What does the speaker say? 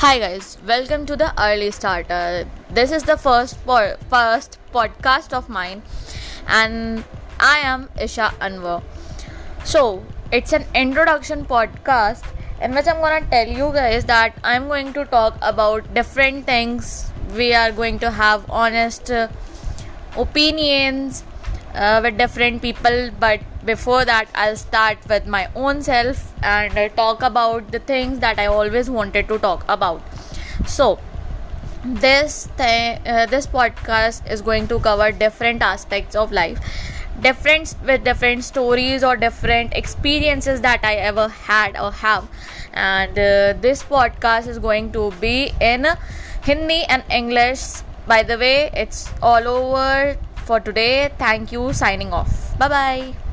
Hi guys, welcome to the Early Starter. This is the first po- first podcast of mine, and I am Isha Anwar. So it's an introduction podcast in which I'm gonna tell you guys that I'm going to talk about different things. We are going to have honest uh, opinions uh, with different people, but before that, I'll start with my own self and uh, talk about the things that I always wanted to talk about. So, this thing, uh, this podcast is going to cover different aspects of life different with different stories or different experiences that i ever had or have and uh, this podcast is going to be in hindi and english by the way it's all over for today thank you signing off. Bye bye